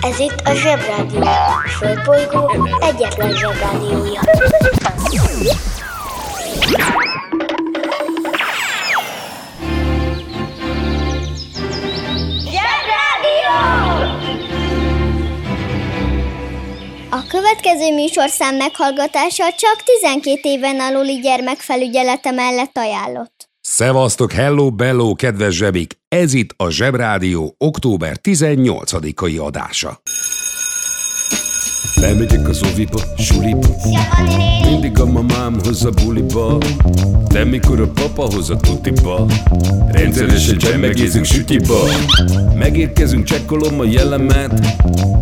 Ez itt a Zsebrádió. A Földbolygó egyetlen Zsebrádiója. Zsebrádió! A következő műsorszám meghallgatása csak 12 éven aluli gyermekfelügyelete mellett ajánlott. Szevasztok, hello, bello, kedves zsebik! Ez itt a Zsebrádió október 18-ai adása. Bemegyek az oviba, suliba. Mindig a mamám hoz a buliba. De mikor a papa hoz a tutiba. Rendszeresen csemmegézünk sütiba. Megérkezünk, csekkolom a jellemet.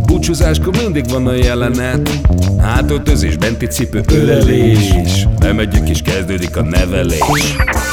Búcsúzáskor mindig van a jelenet. Hátöltözés, benti cipő, ölelés. Bemegyek és kezdődik a nevelés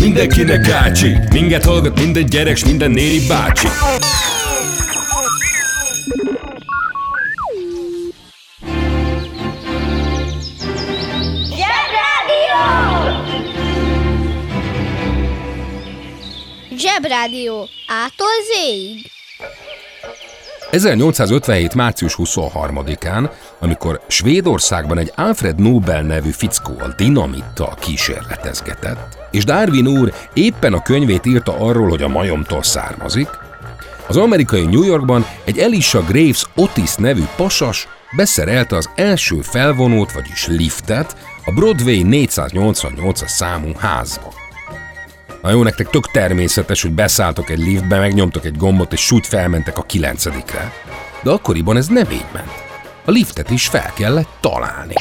mindenkinek ácsi Minket hallgat minden gyerek, s minden néri bácsi! Zsebrádió. Ától zéig. 1857. március 23-án, amikor Svédországban egy Alfred Nobel nevű fickó a dinamittal kísérletezgetett, és Darwin úr éppen a könyvét írta arról, hogy a majomtól származik, az amerikai New Yorkban egy Elisha Graves Otis nevű pasas beszerelte az első felvonót, vagyis liftet a Broadway 488-as számú házba. Na jó, nektek tök természetes, hogy beszálltok egy liftbe, megnyomtok egy gombot, és súgy felmentek a kilencedikre. De akkoriban ez nem így ment. A liftet is fel kellett találni.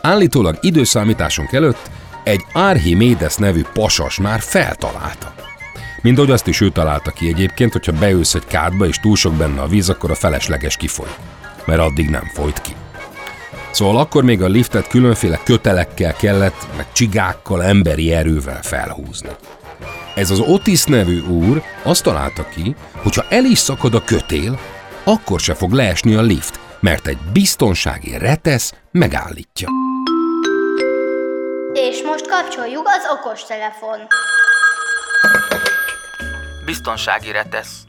Állítólag időszámításunk előtt egy Archimedes nevű pasas már feltalálta. Ahogy azt is ő találta ki egyébként, hogyha beülsz egy kádba és túl sok benne a víz, akkor a felesleges kifoly. Mert addig nem folyt ki. Szóval akkor még a liftet különféle kötelekkel kellett, meg csigákkal, emberi erővel felhúzni. Ez az Otis nevű úr azt találta ki, hogy ha el is szakad a kötél, akkor se fog leesni a lift, mert egy biztonsági retesz megállítja. És most kapcsoljuk az okostelefon. Biztonsági retesz.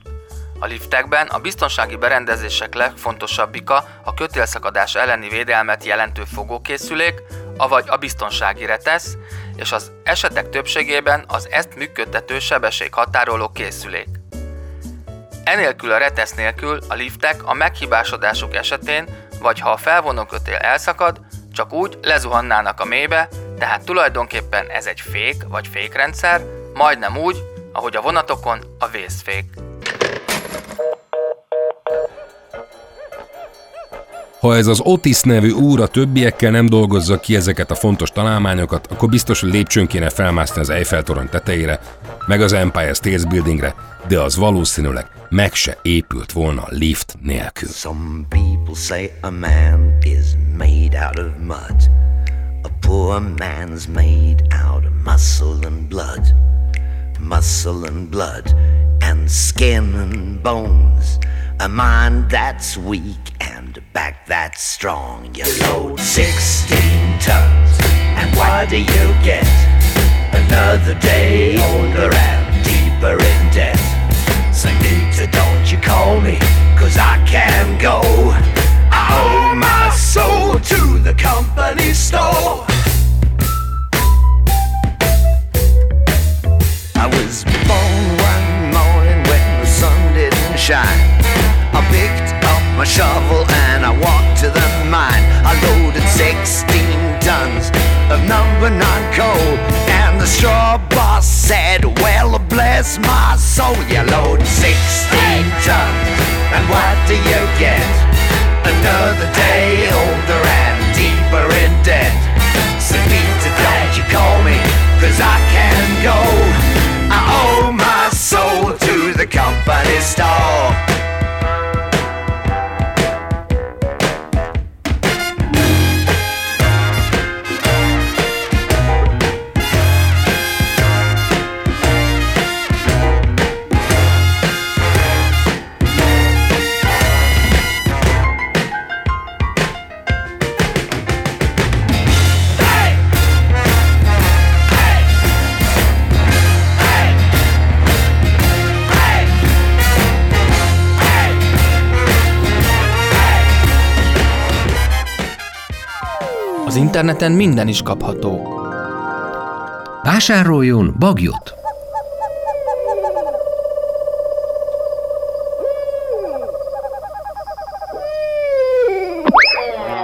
A liftekben a biztonsági berendezések legfontosabbika a kötélszakadás elleni védelmet jelentő fogókészülék, avagy a biztonsági retesz, és az esetek többségében az ezt működtető sebességhatároló készülék. Enélkül a retesz nélkül a liftek a meghibásodásuk esetén, vagy ha a felvonókötél elszakad, csak úgy lezuhannának a mélybe, tehát tulajdonképpen ez egy fék vagy fékrendszer, majdnem úgy, ahogy a vonatokon a vészfék. Ha ez az Otis nevű úr a többiekkel nem dolgozza ki ezeket a fontos találmányokat, akkor biztos, hogy lépcsőn kéne felmászni az Eiffel torony tetejére, meg az Empire State Buildingre, de az valószínűleg meg se épült volna lift nélkül. Some people say a man is made out of mud. A poor man's made out of muscle and blood. Muscle and blood and skin and bones. A mind that's weak and a back that's strong. You load 16 tons, and what do you get? Another day older and deeper in debt. So, Sanita, don't you call me, cause I can go. I owe my sold to the company store. I was born one morning when the sun didn't shine. I picked up my shovel and I walked to the mine. I loaded 16 tons of number nine coal. And the straw boss said, Well, bless my soul, you load 16 tons. And what do you get? Another day older and deeper in debt. So Peter, don't you call me, cause I can go. I owe my soul to the company store. Interneten minden is kapható. Vásároljon bagyot!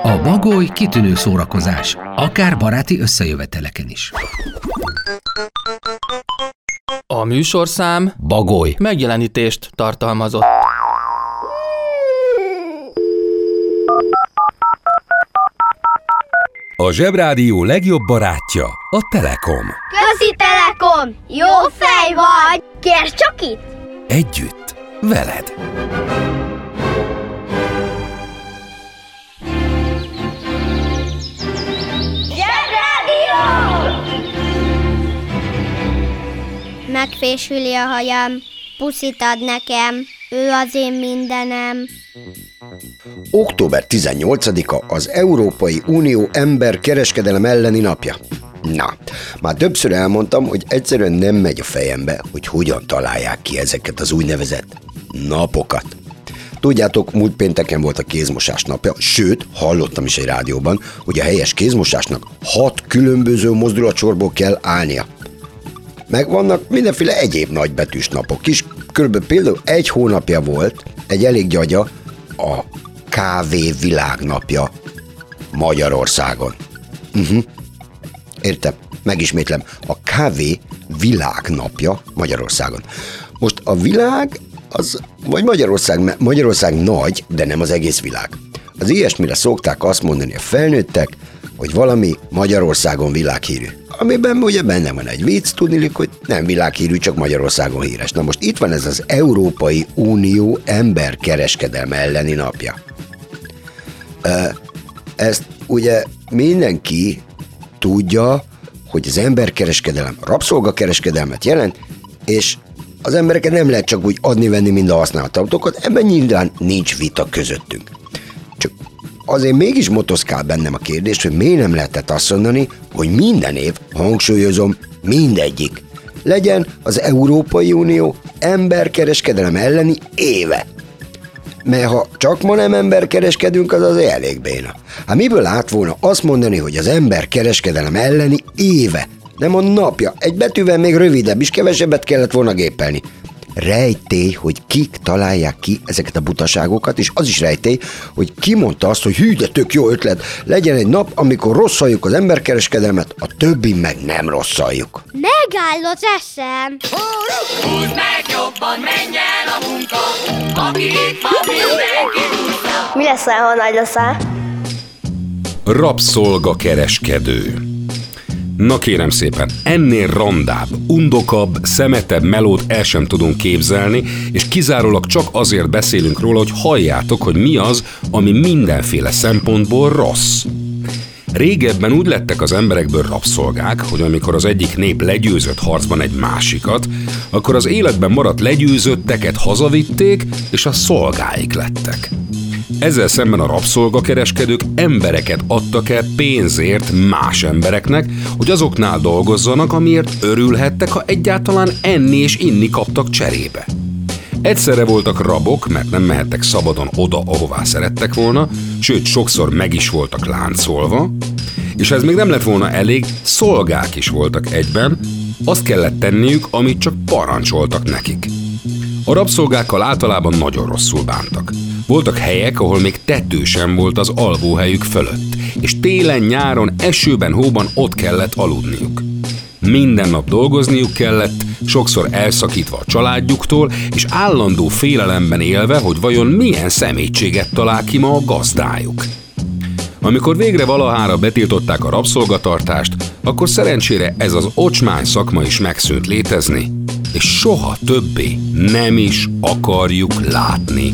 A bagoly kitűnő szórakozás, akár baráti összejöveteleken is. A műsorszám Bagoly. megjelenítést tartalmazott. A Zsebrádió legjobb barátja a Telekom. Közi Telekom! Jó fej vagy! Kérd csak itt! Együtt, veled. Megfésüli a hajam, puszit ad nekem, ő az én mindenem. Október 18-a az Európai Unió ember kereskedelem elleni napja. Na, már többször elmondtam, hogy egyszerűen nem megy a fejembe, hogy hogyan találják ki ezeket az úgynevezett napokat. Tudjátok, múlt pénteken volt a kézmosás napja, sőt, hallottam is egy rádióban, hogy a helyes kézmosásnak hat különböző mozdulatsorból kell állnia. Meg vannak mindenféle egyéb nagybetűs napok is. Körülbelül például egy hónapja volt egy elég gyagya a kávé világnapja Magyarországon. Uh-huh. Értem, megismétlem, a kávé világnapja Magyarországon. Most a világ az, vagy Magyarország, Magyarország nagy, de nem az egész világ. Az ilyesmire szokták azt mondani a felnőttek, hogy valami Magyarországon világhírű. Amiben ugye benne van egy vicc, tudni, hogy nem világhírű, csak Magyarországon híres. Na most itt van ez az Európai Unió emberkereskedelme elleni napja. Ezt ugye mindenki tudja, hogy az emberkereskedelem rabszolgakereskedelmet jelent, és az embereket nem lehet csak úgy adni-venni, mind a használt autókat, ebben nyilván nincs vita közöttünk. Csak azért mégis motoszkál bennem a kérdés, hogy miért nem lehetett azt mondani, hogy minden év, hangsúlyozom, mindegyik, legyen az Európai Unió emberkereskedelem elleni éve. Mert ha csak ma nem emberkereskedünk, az azért elég béna. Hát miből át volna azt mondani, hogy az emberkereskedelem elleni éve, nem a napja, egy betűvel még rövidebb is, kevesebbet kellett volna gépelni. Rejtély, hogy kik találják ki ezeket a butaságokat, és az is rejtély, hogy ki mondta azt, hogy hű, de tök jó ötlet, legyen egy nap, amikor rosszaljuk az emberkereskedelmet, a többi meg nem rosszaljuk. Megáll az eszem! Mi lesz, ha nagy leszel? Rabszolgakereskedő. Na kérem szépen, ennél randább, undokabb, szemetebb melót el sem tudunk képzelni, és kizárólag csak azért beszélünk róla, hogy halljátok, hogy mi az, ami mindenféle szempontból rossz. Régebben úgy lettek az emberekből rabszolgák, hogy amikor az egyik nép legyőzött harcban egy másikat, akkor az életben maradt legyőzötteket hazavitték, és a szolgáik lettek. Ezzel szemben a rabszolgakereskedők embereket adtak el pénzért más embereknek, hogy azoknál dolgozzanak, amiért örülhettek, ha egyáltalán enni és inni kaptak cserébe. Egyszerre voltak rabok, mert nem mehettek szabadon oda, ahová szerettek volna, sőt, sokszor meg is voltak láncolva, és ez még nem lett volna elég, szolgák is voltak egyben, azt kellett tenniük, amit csak parancsoltak nekik. A rabszolgákkal általában nagyon rosszul bántak. Voltak helyek, ahol még tető sem volt az alvóhelyük fölött, és télen, nyáron, esőben, hóban ott kellett aludniuk. Minden nap dolgozniuk kellett, sokszor elszakítva a családjuktól, és állandó félelemben élve, hogy vajon milyen szemétséget talál ki ma a gazdájuk. Amikor végre valahára betiltották a rabszolgatartást, akkor szerencsére ez az ocsmány szakma is megszűnt létezni, és soha többé nem is akarjuk látni.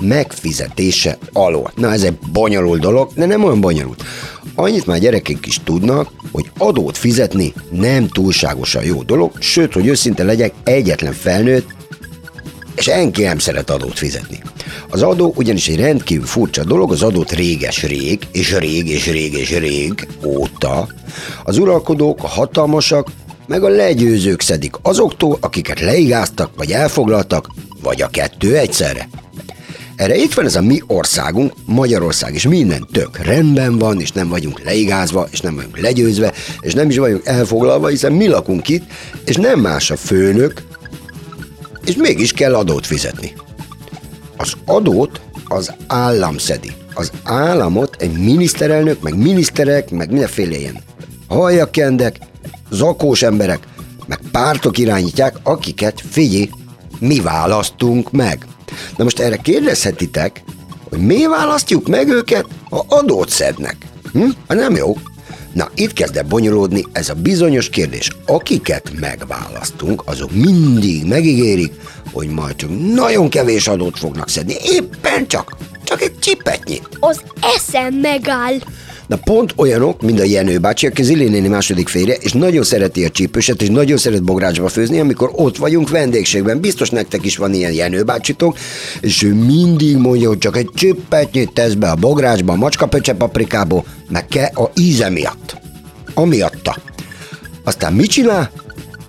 megfizetése alól. Na ez egy bonyolult dolog, de nem olyan bonyolult. Annyit már gyerekek is tudnak, hogy adót fizetni nem túlságosan jó dolog, sőt, hogy őszinte legyek, egyetlen felnőtt, és enki nem szeret adót fizetni. Az adó ugyanis egy rendkívül furcsa dolog, az adót réges-rég, és rég, és rég, és rég óta az uralkodók, a hatalmasak meg a legyőzők szedik azoktól, akiket leigáztak, vagy elfoglaltak, vagy a kettő egyszerre. Erre itt van ez a mi országunk, Magyarország, és minden tök rendben van, és nem vagyunk leigázva, és nem vagyunk legyőzve, és nem is vagyunk elfoglalva, hiszen mi lakunk itt, és nem más a főnök, és mégis kell adót fizetni. Az adót az állam szedi. Az államot egy miniszterelnök, meg miniszterek, meg mindenféle ilyen hajakendek, zakós emberek, meg pártok irányítják, akiket figyelj, mi választunk meg. Na most erre kérdezhetitek, hogy mi választjuk meg őket, ha adót szednek. Hm? Hát nem jó. Na, itt kezd el bonyolódni ez a bizonyos kérdés. Akiket megválasztunk, azok mindig megígérik, hogy majd csak nagyon kevés adót fognak szedni. Éppen csak, csak egy csipetnyi. Az eszem megáll. Na pont olyanok, mint a Jenő bácsi, aki az Illénéni második férje, és nagyon szereti a csípőset, és nagyon szeret bográcsba főzni, amikor ott vagyunk vendégségben. Biztos nektek is van ilyen Jenő bácsitok, és ő mindig mondja, hogy csak egy csipetnyit tesz be a bográcsba, a macskapöcse paprikából, meg kell a íze miatt. Amiatta. Aztán mit csinál?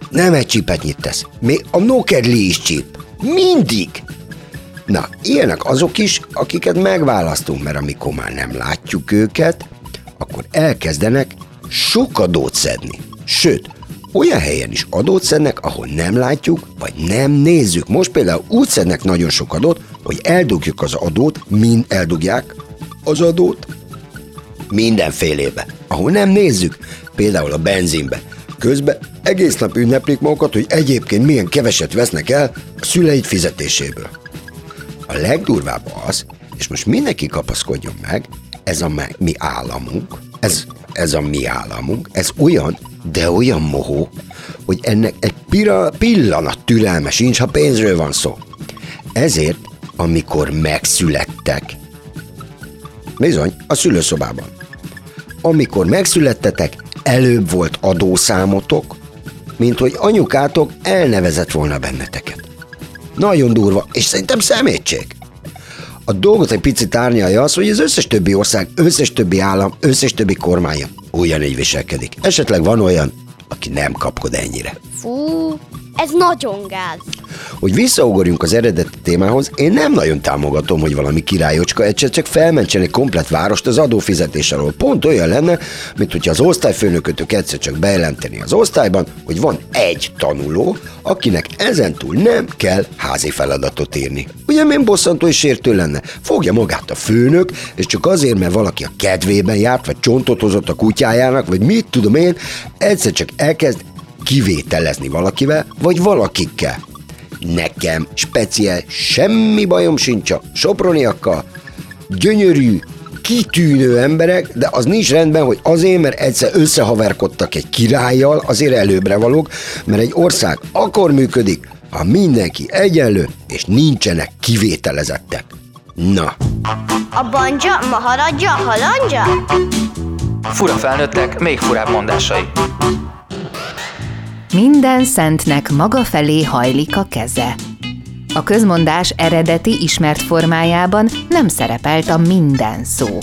Nem egy csipetnyit tesz. Még a nokedli is csíp. Mindig. Na, ilyenek azok is, akiket megválasztunk, mert amikor már nem látjuk őket, akkor elkezdenek sok adót szedni. Sőt, olyan helyen is adót szednek, ahol nem látjuk, vagy nem nézzük. Most például úgy szednek nagyon sok adót, hogy eldugjuk az adót, mind eldugják az adót mindenfélébe, ahol nem nézzük, például a benzinbe. Közben egész nap ünneplik magukat, hogy egyébként milyen keveset vesznek el a szüleid fizetéséből. A legdurvább az, és most mindenki kapaszkodjon meg, ez a mi államunk, ez, ez a mi államunk, ez olyan, de olyan mohó, hogy ennek egy pira, pillanat türelme sincs, ha pénzről van szó. Ezért, amikor megszülettek, bizony, a szülőszobában, amikor megszülettetek, előbb volt adószámotok, mint hogy anyukátok elnevezett volna benneteket. Nagyon durva, és szerintem szemétség. A dolgot egy picit árnyalja az, hogy az összes többi ország, összes többi állam, összes többi kormánya ugyanígy viselkedik. Esetleg van olyan, aki nem kapkod ennyire. Fú, ez nagyon gáz. Hogy visszaugorjunk az eredeti témához, én nem nagyon támogatom, hogy valami királyocska egyszer csak felmentsen egy komplet várost az adófizetés alól. Pont olyan lenne, mint hogyha az osztályfőnökötök egyszer csak bejelenteni az osztályban, hogy van egy tanuló, akinek ezentúl nem kell házi feladatot írni. Ugye milyen bosszantó és sértő lenne? Fogja magát a főnök, és csak azért, mert valaki a kedvében járt, vagy csontot hozott a kutyájának, vagy mit tudom én, egyszer csak elkezd kivételezni valakivel, vagy valakikkel. Nekem speciál semmi bajom sincs a soproniakkal, gyönyörű, kitűnő emberek, de az nincs rendben, hogy azért, mert egyszer összehaverkodtak egy királlyal, azért előbbre valók, mert egy ország akkor működik, ha mindenki egyenlő, és nincsenek kivételezettek. Na. A banja, maharadja, halandja? Fura felnőttek, még furább mondásai. Minden szentnek maga felé hajlik a keze. A közmondás eredeti ismert formájában nem szerepelt a minden szó.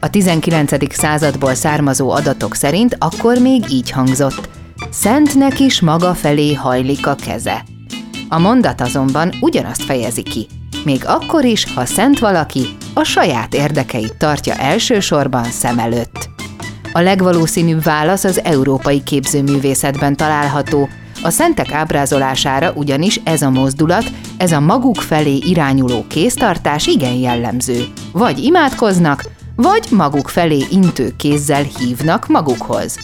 A 19. századból származó adatok szerint akkor még így hangzott. Szentnek is maga felé hajlik a keze. A mondat azonban ugyanazt fejezi ki. még akkor is, ha szent valaki a saját érdekeit tartja elsősorban szem előtt. A legvalószínűbb válasz az európai képzőművészetben található, a szentek ábrázolására ugyanis ez a mozdulat, ez a maguk felé irányuló kéztartás igen jellemző. Vagy imádkoznak, vagy maguk felé intő kézzel hívnak magukhoz.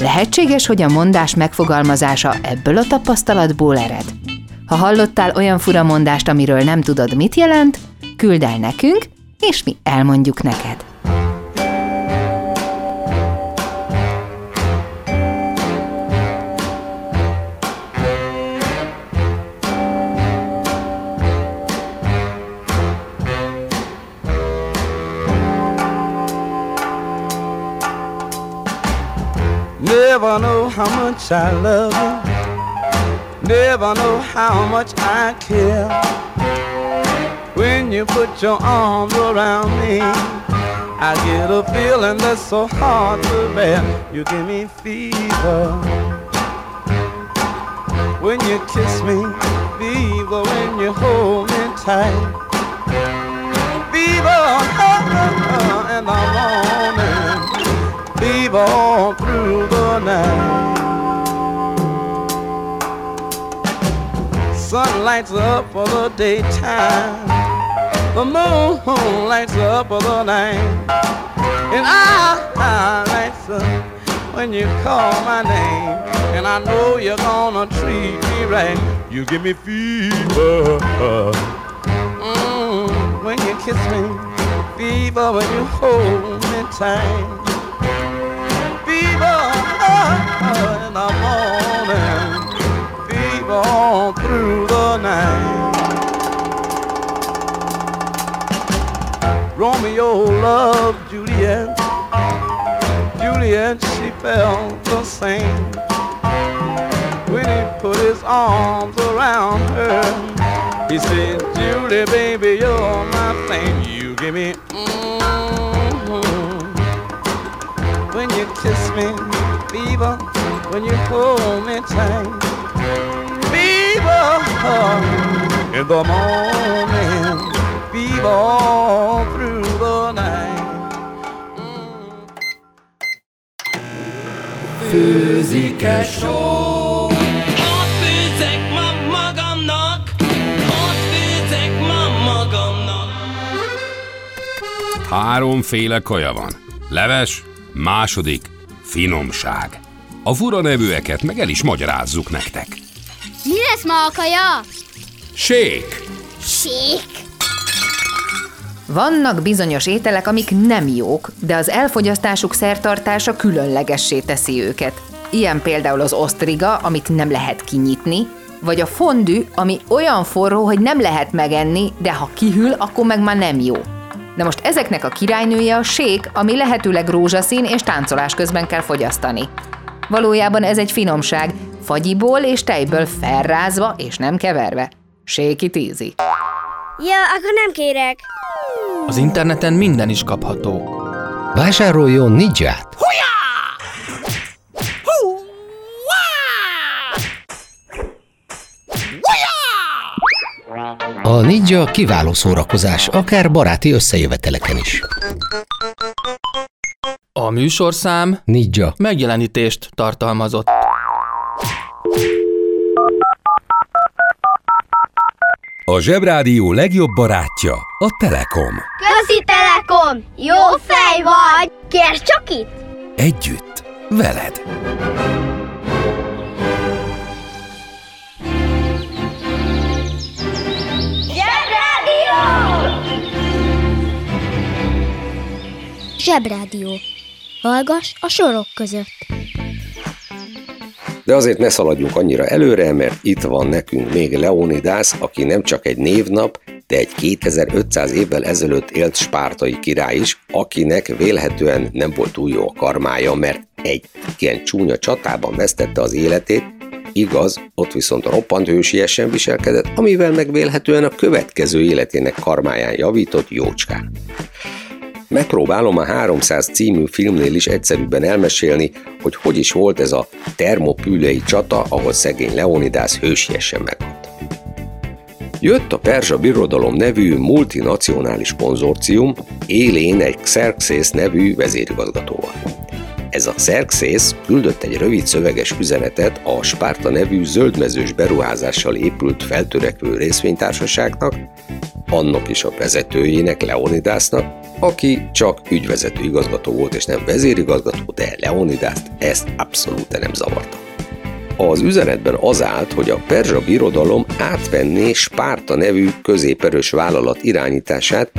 Lehetséges, hogy a mondás megfogalmazása ebből a tapasztalatból ered. Ha hallottál olyan furamondást, amiről nem tudod, mit jelent, küld el nekünk, és mi elmondjuk neked. Never know how much I love you. Never know how much I care. When you put your arms around me, I get a feeling that's so hard to bear. You give me fever. When you kiss me, fever when you hold me tight. Fever in the morning, fever all through the night. Sun lights up for the daytime, the moon lights up for the night, and I, I lights up when you call my name, and I know you're gonna treat me right. You give me fever. Mm, when you kiss me, fever when you hold me tight. In the morning, fever through the night. Romeo loved Juliet. Juliet, she felt the same. When he put his arms around her, he said, Julie, baby, you're my thing. You give me mm-hmm. When you kiss me, fever. When you hold me tight, fever. In the morning, fever all through the night. Főzike só. Ott főzek ma magamnak, ott főzek ma magamnak. Háromféle kaja van. Leves, második, finomság. A fura nevűeket meg el is magyarázzuk nektek. Mi lesz ma a kaja? Sék! Sék. Vannak bizonyos ételek, amik nem jók, de az elfogyasztásuk szertartása különlegessé teszi őket. Ilyen például az osztriga, amit nem lehet kinyitni, vagy a fondű, ami olyan forró, hogy nem lehet megenni, de ha kihűl, akkor meg már nem jó. De most ezeknek a királynője a sék, ami lehetőleg rózsaszín és táncolás közben kell fogyasztani. Valójában ez egy finomság, fagyiból és tejből felrázva és nem keverve. Séki tízi. Ja, akkor nem kérek. Az interneten minden is kapható. Vásároljon Ninját! A Ninja kiváló szórakozás, akár baráti összejöveteleken is. A műsorszám Ninja. megjelenítést tartalmazott. A Zsebrádió legjobb barátja a Telekom. Közi Telekom! Jó fej vagy! Kérd csak itt! Együtt, veled. Zsebrádió! Zsebrádió. Hallgass a sorok között. De azért ne szaladjunk annyira előre, mert itt van nekünk még Leonidász, aki nem csak egy névnap, de egy 2500 évvel ezelőtt élt spártai király is, akinek vélhetően nem volt túl jó a karmája, mert egy ilyen csúnya csatában vesztette az életét, igaz, ott viszont roppant hősiesen viselkedett, amivel meg vélhetően a következő életének karmáján javított jócskán. Megpróbálom a 300 című filmnél is egyszerűbben elmesélni, hogy hogy is volt ez a termopülei csata, ahol szegény Leonidász hősiesen meghalt. Jött a Perzsa Birodalom nevű multinacionális konzorcium, élén egy Xerxes nevű vezérigazgatóval. Ez a Xerxes küldött egy rövid szöveges üzenetet a Spárta nevű zöldmezős beruházással épült feltörekvő részvénytársaságnak, annak is a vezetőjének, Leonidásnak, aki csak ügyvezető igazgató volt és nem vezérigazgató, de Leonidászt ezt abszolút nem zavarta. Az üzenetben az állt, hogy a Perzsa birodalom átvenné Spárta nevű középerős vállalat irányítását,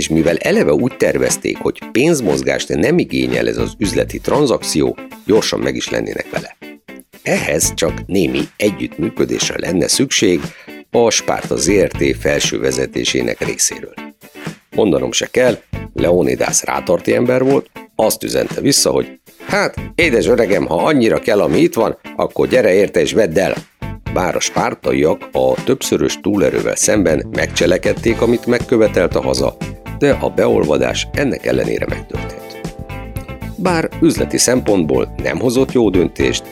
és mivel eleve úgy tervezték, hogy pénzmozgást nem igényel ez az üzleti tranzakció, gyorsan meg is lennének vele. Ehhez csak némi együttműködésre lenne szükség a Spárta ZRT felső vezetésének részéről. Mondanom se kell, Leonidas rátarti ember volt, azt üzente vissza, hogy hát, édes öregem, ha annyira kell, ami itt van, akkor gyere érte és vedd el. Bár a spártaiak a többszörös túlerővel szemben megcselekedték, amit megkövetelt a haza, de a beolvadás ennek ellenére megtörtént. Bár üzleti szempontból nem hozott jó döntést,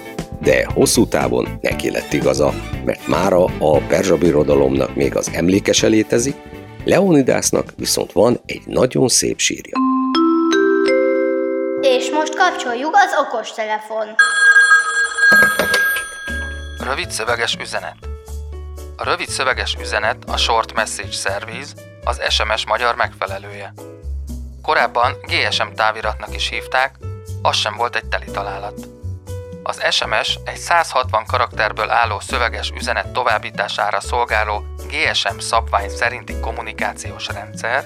de hosszú távon neki lett igaza, mert mára a perzsa birodalomnak még az emlékese létezik, Leonidásnak viszont van egy nagyon szép sírja. És most kapcsoljuk az okostelefon. Rövid szöveges üzenet. A rövid szöveges üzenet a Short Message Service, az SMS magyar megfelelője. Korábban GSM táviratnak is hívták, az sem volt egy teli találat. Az SMS egy 160 karakterből álló szöveges üzenet továbbítására szolgáló GSM szabvány szerinti kommunikációs rendszer,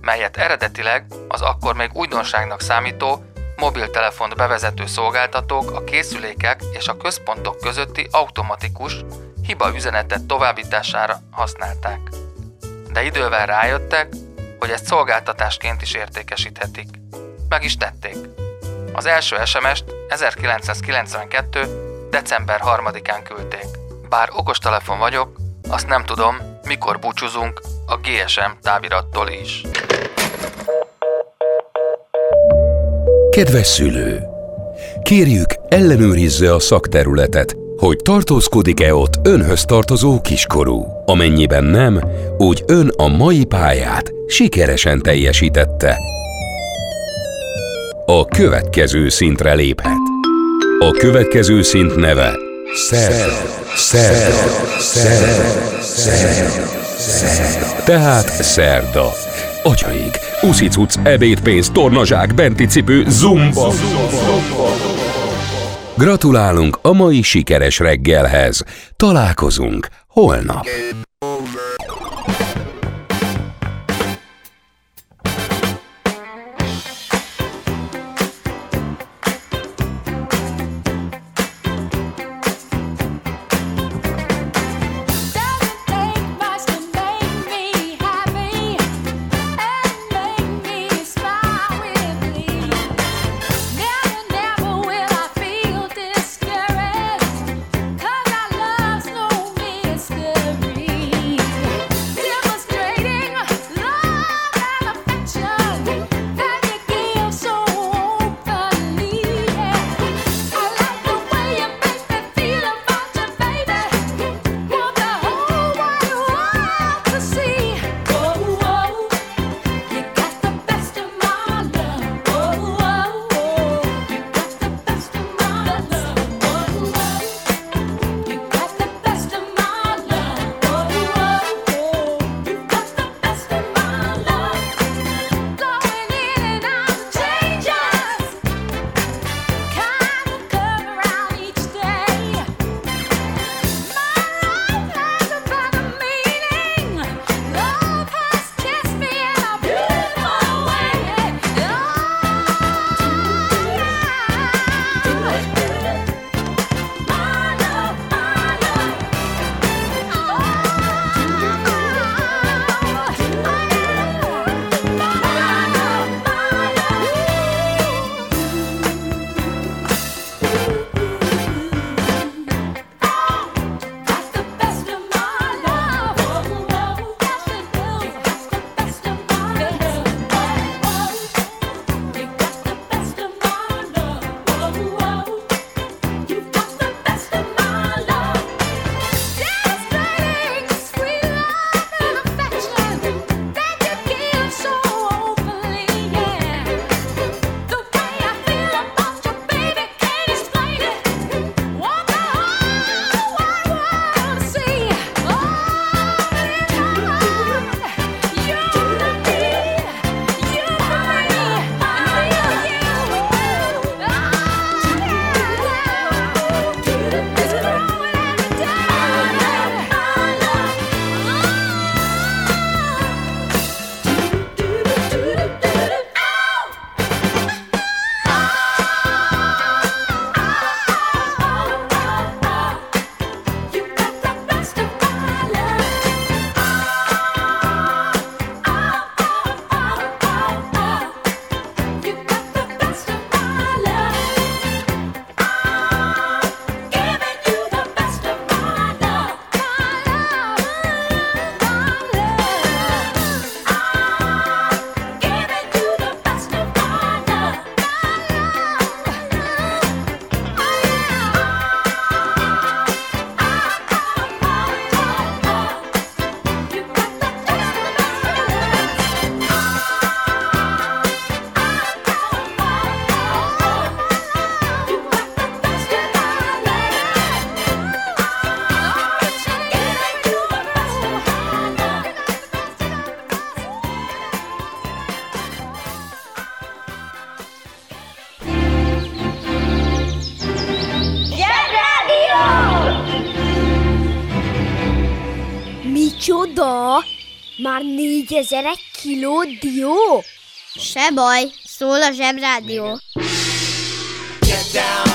melyet eredetileg az akkor még újdonságnak számító mobiltelefont bevezető szolgáltatók a készülékek és a központok közötti automatikus hiba üzenetet továbbítására használták. De idővel rájöttek, hogy ezt szolgáltatásként is értékesíthetik. Meg is tették. Az első SMS-t 1992. december 3-án küldték. Bár okostelefon vagyok, azt nem tudom, mikor búcsúzunk a GSM távirattól is. Kedves szülő! Kérjük, ellenőrizze a szakterületet, hogy tartózkodik-e ott önhöz tartozó kiskorú. Amennyiben nem, úgy ön a mai pályát sikeresen teljesítette. A következő szintre léphet. A következő szint neve Szerda. Szerda. Szerda. Szerda. Szerda. Tehát szerda. Atyaik, uszicuc, ebédpénz, tornazsák, benti cipő, zumba. Gratulálunk a mai sikeres reggelhez. Találkozunk holnap. 4000 kiló dió? Se baj, szól a zsebrádió. Get down.